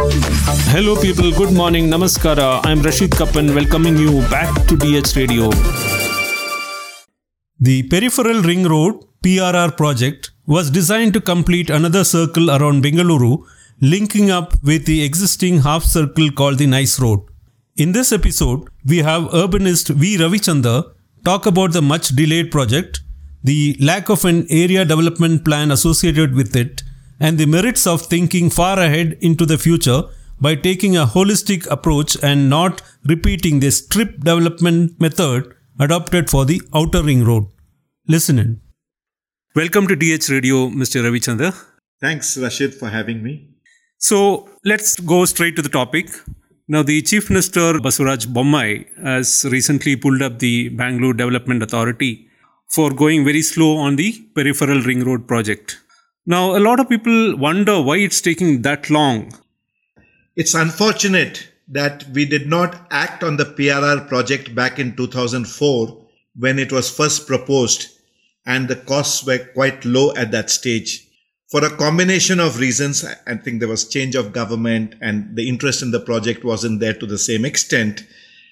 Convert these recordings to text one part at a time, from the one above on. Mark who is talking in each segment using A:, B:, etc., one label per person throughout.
A: Hello, people. Good morning. Namaskara. I'm Rashid Kappan, welcoming you back to DH Radio. The Peripheral Ring Road PRR project was designed to complete another circle around Bengaluru, linking up with the existing half circle called the Nice Road. In this episode, we have urbanist V. Ravichander talk about the much delayed project, the lack of an area development plan associated with it, and the merits of thinking far ahead into the future by taking a holistic approach and not repeating the strip development method adopted for the outer ring road. Listen in. Welcome to DH Radio, Mr. Ravichander.
B: Thanks, Rashid, for having me.
A: So let's go straight to the topic. Now, the Chief Minister Basavaraj Bommai has recently pulled up the Bangalore Development Authority for going very slow on the peripheral ring road project. Now, a lot of people wonder why it's taking that long.
B: It's unfortunate that we did not act on the PRR project back in 2004 when it was first proposed and the costs were quite low at that stage. For a combination of reasons, I think there was change of government and the interest in the project wasn't there to the same extent.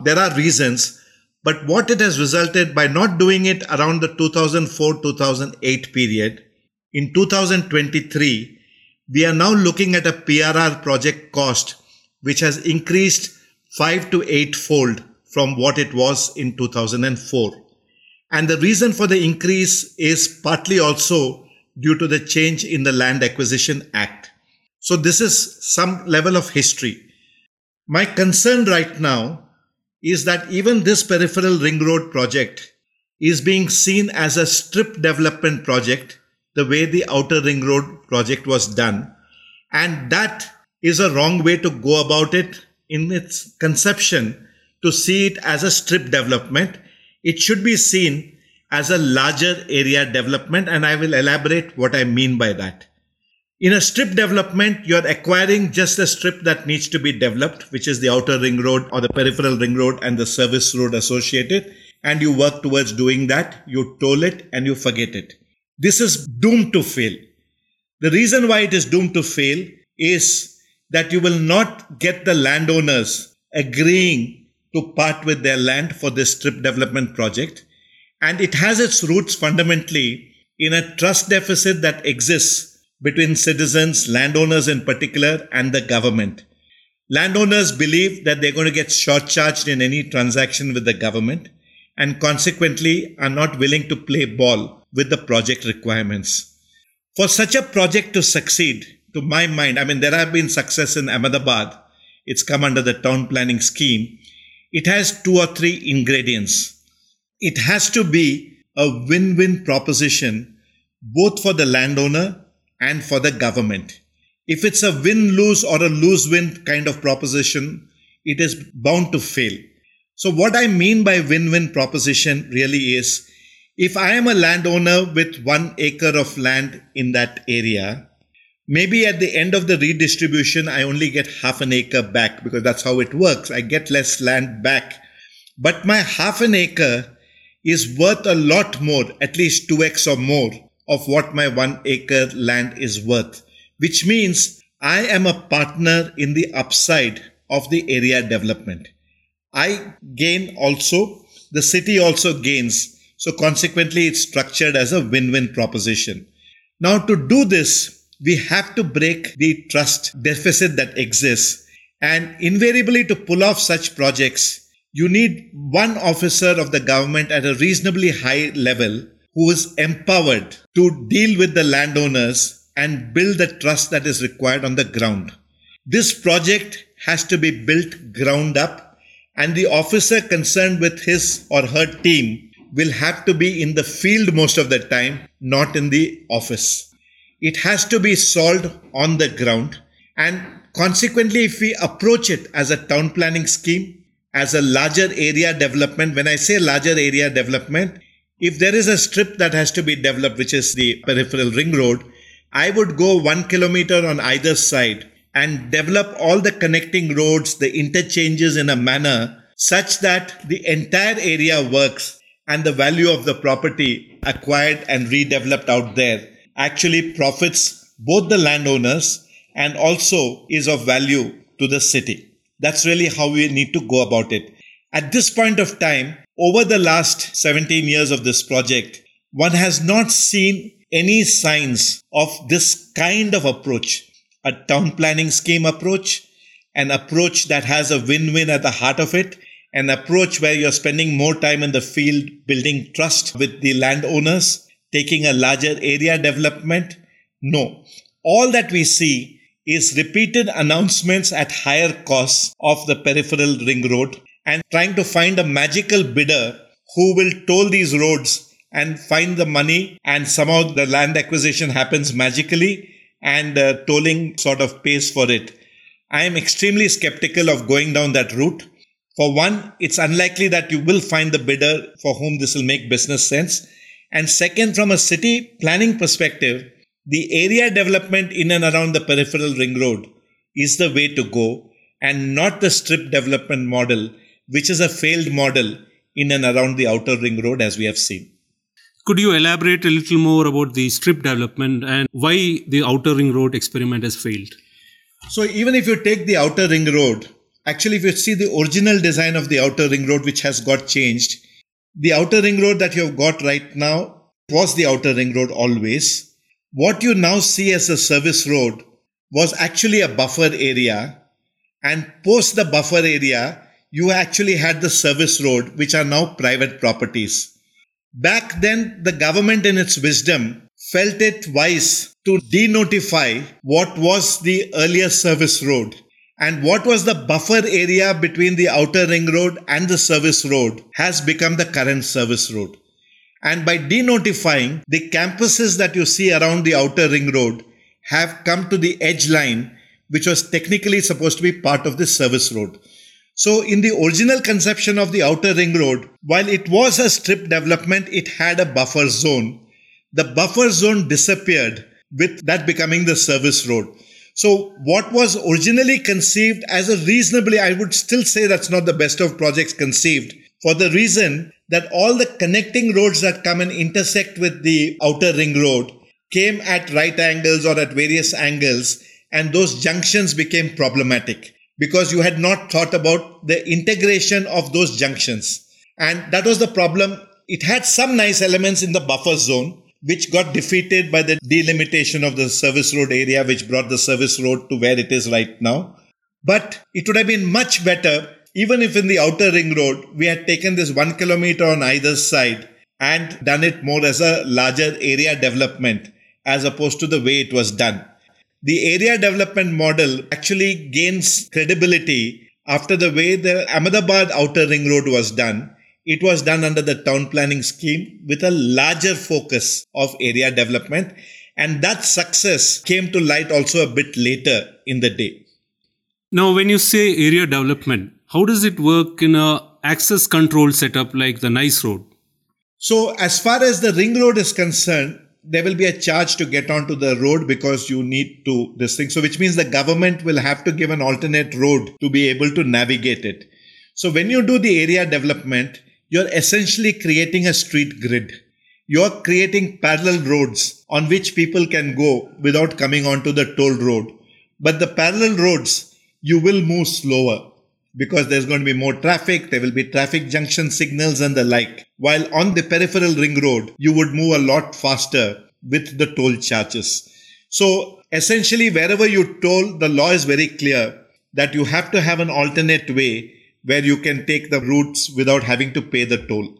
B: There are reasons, but what it has resulted by not doing it around the 2004-2008 period, in 2023, we are now looking at a PRR project cost which has increased five to eight fold from what it was in 2004. And the reason for the increase is partly also due to the change in the Land Acquisition Act. So this is some level of history. My concern right now is that even this peripheral ring road project is being seen as a strip development project the way the outer ring road project was done. And that is a wrong way to go about it in its conception to see it as a strip development. It should be seen as a larger area development, and I will elaborate what I mean by that. In a strip development, you're acquiring just a strip that needs to be developed, which is the outer ring road or the peripheral ring road and the service road associated, and you work towards doing that. You toll it and you forget it. This is doomed to fail. The reason why it is doomed to fail is that you will not get the landowners agreeing to part with their land for this strip development project and it has its roots fundamentally in a trust deficit that exists between citizens, landowners in particular, and the government. Landowners believe that they're going to get short charged in any transaction with the government and consequently are not willing to play ball with the project requirements. For such a project to succeed, to my mind, I mean, there have been success in Ahmedabad. It's come under the town planning scheme. It has two or three ingredients it has to be a win win proposition both for the landowner and for the government. If it's a win lose or a lose win kind of proposition, it is bound to fail. So, what I mean by win win proposition really is if I am a landowner with one acre of land in that area, maybe at the end of the redistribution, I only get half an acre back because that's how it works. I get less land back. But my half an acre is worth a lot more, at least 2x or more of what my one acre land is worth, which means I am a partner in the upside of the area development. I gain also, the city also gains. So consequently, it's structured as a win-win proposition. Now to do this, we have to break the trust deficit that exists. And invariably to pull off such projects, you need one officer of the government at a reasonably high level who is empowered to deal with the landowners and build the trust that is required on the ground. This project has to be built ground up and the officer concerned with his or her team will have to be in the field most of the time, not in the office. It has to be solved on the ground and consequently if we approach it as a town planning scheme, as a larger area development. When I say larger area development, if there is a strip that has to be developed, which is the peripheral ring road, I would go one kilometer on either side and develop all the connecting roads, the interchanges in a manner such that the entire area works and the value of the property acquired and redeveloped out there actually profits both the landowners and also is of value to the city. That's really how we need to go about it. At this point of time, over the last 17 years of this project, one has not seen any signs of this kind of approach a town planning scheme approach, an approach that has a win win at the heart of it, an approach where you're spending more time in the field building trust with the landowners, taking a larger area development. No. All that we see is repeated announcements at higher costs of the peripheral ring road and trying to find a magical bidder who will toll these roads and find the money and somehow the land acquisition happens magically and uh, tolling sort of pays for it. I am extremely skeptical of going down that route. For one, it's unlikely that you will find the bidder for whom this will make business sense. And second, from a city planning perspective, the area development in and around the peripheral ring road is the way to go and not the strip development model, which is a failed model in and around the outer ring road as we have seen.
A: Could you elaborate a little more about the strip development and why the outer ring road experiment has failed?
B: So, even if you take the outer ring road, actually, if you see the original design of the outer ring road, which has got changed, the outer ring road that you have got right now was the outer ring road always. What you now see as a service road was actually a buffer area, and post the buffer area, you actually had the service road, which are now private properties. Back then, the government, in its wisdom, felt it wise to denotify what was the earlier service road and what was the buffer area between the outer ring road and the service road has become the current service road. And by denotifying, the campuses that you see around the outer ring road have come to the edge line, which was technically supposed to be part of the service road. So, in the original conception of the outer ring road, while it was a strip development, it had a buffer zone. The buffer zone disappeared with that becoming the service road. So, what was originally conceived as a reasonably, I would still say that's not the best of projects conceived, for the reason that all the connecting roads that come and intersect with the outer ring road came at right angles or at various angles, and those junctions became problematic because you had not thought about the integration of those junctions. And that was the problem. It had some nice elements in the buffer zone, which got defeated by the delimitation of the service road area, which brought the service road to where it is right now. But it would have been much better, even if in the outer ring road, we had taken this one kilometer on either side and done it more as a larger area development as opposed to the way it was done. The area development model actually gains credibility after the way the Ahmedabad outer ring road was done. It was done under the town planning scheme with a larger focus of area development. And that success came to light also a bit later in the day.
A: Now, when you say area development, how does it work in a access control setup like the NICE road?
B: So, as far as the ring road is concerned, there will be a charge to get onto the road because you need to this thing. So, which means the government will have to give an alternate road to be able to navigate it. So, when you do the area development, you're essentially creating a street grid. You're creating parallel roads on which people can go without coming onto the toll road. But the parallel roads, you will move slower because there's going to be more traffic, there will be traffic junction signals and the like. While on the peripheral ring road, you would move a lot faster with the toll charges. So essentially, wherever you toll, the law is very clear that you have to have an alternate way where you can take the routes without having to pay the toll.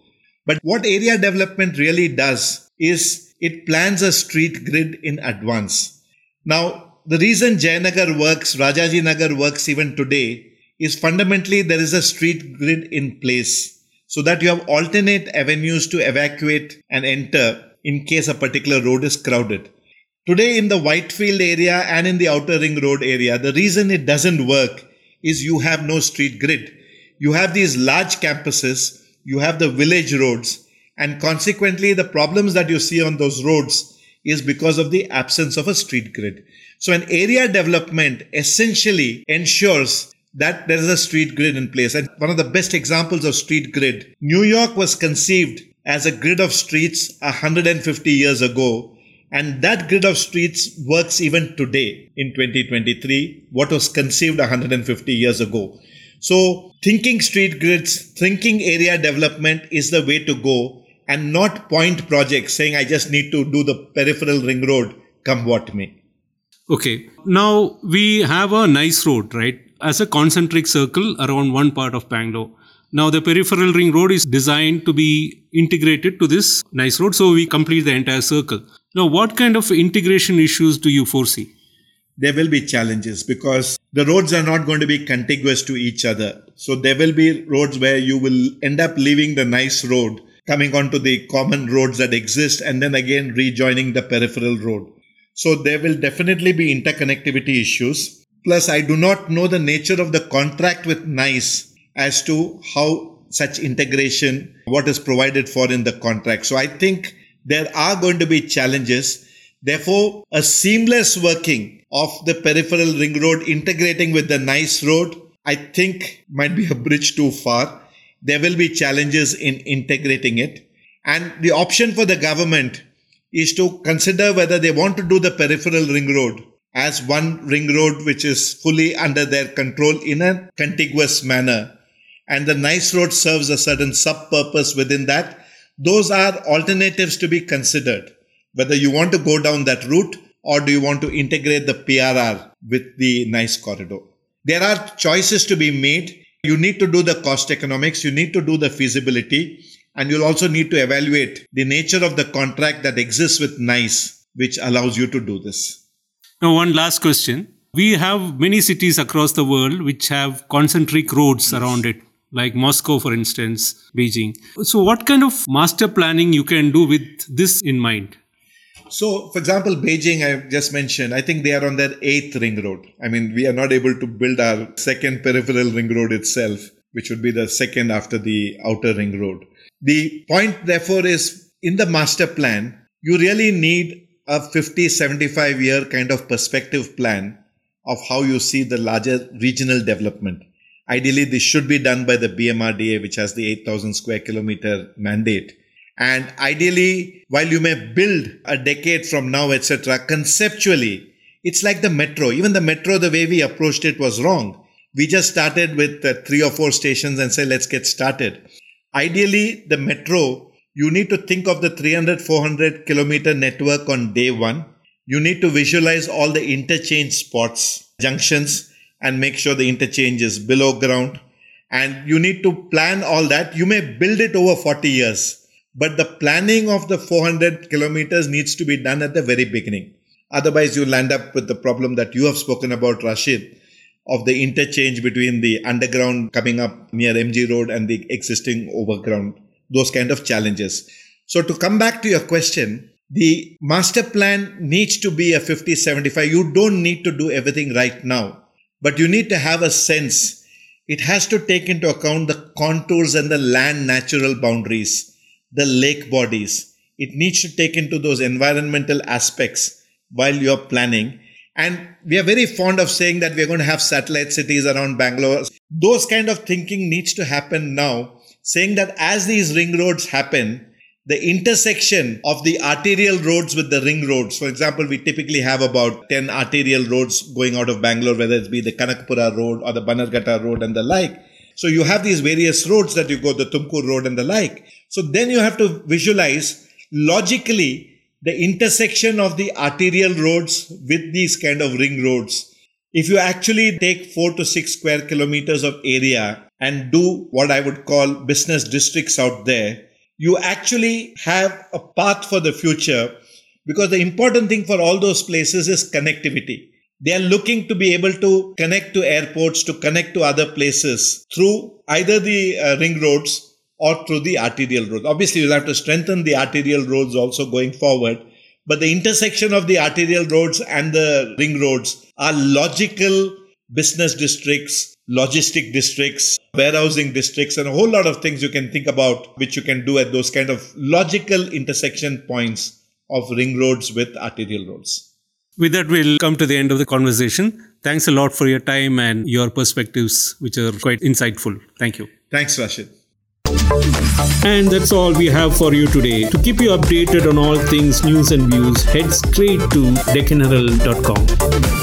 B: But what area development really does is it plans a street grid in advance. Now, the reason Jayanagar works, Rajaji Nagar works even today is fundamentally there is a street grid in place so that you have alternate avenues to evacuate and enter in case a particular road is crowded. Today in the Whitefield area and in the Outer Ring Road area, the reason it doesn't work is you have no street grid. You have these large campuses, you have the village roads, and consequently the problems that you see on those roads is because of the absence of a street grid. So an area development essentially ensures that there is a street grid in place. And one of the best examples of street grid, New York was conceived as a grid of streets 150 years ago And that grid of streets works even today in 2023, what was conceived 150 years ago. So thinking street grids, thinking area development is the way to go and not point projects saying I just need to do the peripheral ring road, come what may.
A: Okay. Now we have a nice road, right? As a concentric circle around one part of Bangalore. Now the peripheral ring road is designed to be integrated to this nice road. So we complete the entire circle. Now what kind of integration issues do you foresee?
B: There will be challenges because the roads are not going to be contiguous to each other. So there will be roads where you will end up leaving the nice road coming onto the common roads that exist and then again rejoining the peripheral road. So there will definitely be interconnectivity issues. Plus, I do not know the nature of the contract with NICE as to how such integration, what is provided for in the contract. So I think there are going to be challenges. Therefore, a seamless working of the peripheral ring road integrating with the NICE road, I think might be a bridge too far. There will be challenges in integrating it. And the option for the government is to consider whether they want to do the peripheral ring road as one ring road which is fully under their control in a contiguous manner. And the nice road serves a certain sub purpose within that. Those are alternatives to be considered. Whether you want to go down that route or do you want to integrate the PRR with the nice corridor? There are choices to be made. You need to do the cost economics. You need to do the feasibility. And you'll also need to evaluate the nature of the contract that exists with NICE, which allows you to do this.
A: Now, one last question. We have many cities across the world which have concentric roads yes. around it, like Moscow, for instance, Beijing. So, what kind of master planning you can do with this in mind?
B: So, for example, Beijing, I just mentioned, I think they are on their eighth ring road. I mean, we are not able to build our second peripheral ring road itself, which would be the second after the outer ring road. The point, therefore, is in the master plan, you really need a 50, 75 year kind of perspective plan of how you see the larger regional development. Ideally, this should be done by the BMRDA, which has the 8,000 square kilometer mandate. And ideally, while you may build a decade from now, etc., conceptually, it's like the metro. Even the metro, the way we approached it was wrong. We just started with uh, three or four stations and say, let's get started. Ideally, the metro, you need to think of the 300, 400 kilometer network on day one. You need to visualize all the interchange spots, junctions, and make sure the interchange is below ground. And you need to plan all that. You may build it over 40 years, but the planning of the 400 kilometers needs to be done at the very beginning. Otherwise, you'll end up with the problem that you have spoken about, Rashid, of the interchange between the underground coming up near MG Road and the existing overground, those kind of challenges. So to come back to your question, the master plan needs to be a 50, 75. You don't need to do everything right now, but you need to have a sense. It has to take into account the contours and the land natural boundaries, the lake bodies. It needs to take into those environmental aspects while you're planning and we are very fond of saying that we're going to have satellite cities around Bangalore. Those kind of thinking needs to happen now, saying that as these ring roads happen, the intersection of the arterial roads with the ring roads. For example, we typically have about 10 arterial roads going out of Bangalore, whether it be the Kanakapura road or the Bannerghatta road and the like. So you have these various roads that you go, the Tumkur road and the like. So then you have to visualize logically the intersection of the arterial roads with these kind of ring roads. If you actually take four to six square kilometers of area and do what I would call business districts out there, you actually have a path for the future because the important thing for all those places is connectivity. They are looking to be able to connect to airports, to connect to other places through either the uh, ring roads or through the arterial roads. Obviously, you'll have to strengthen the arterial roads also going forward. But the intersection of the arterial roads and the ring roads are logical business districts, logistic districts, warehousing districts, and a whole lot of things you can think about, which you can do at those kind of logical intersection points of ring roads with arterial roads.
A: With that, we'll come to the end of the conversation. Thanks a lot for your time and your perspectives, which are quite insightful. Thank you.
B: Thanks, Rashid.
A: And that's all we have for you today. To keep you updated on all things news and views, head straight to deccanherald.com.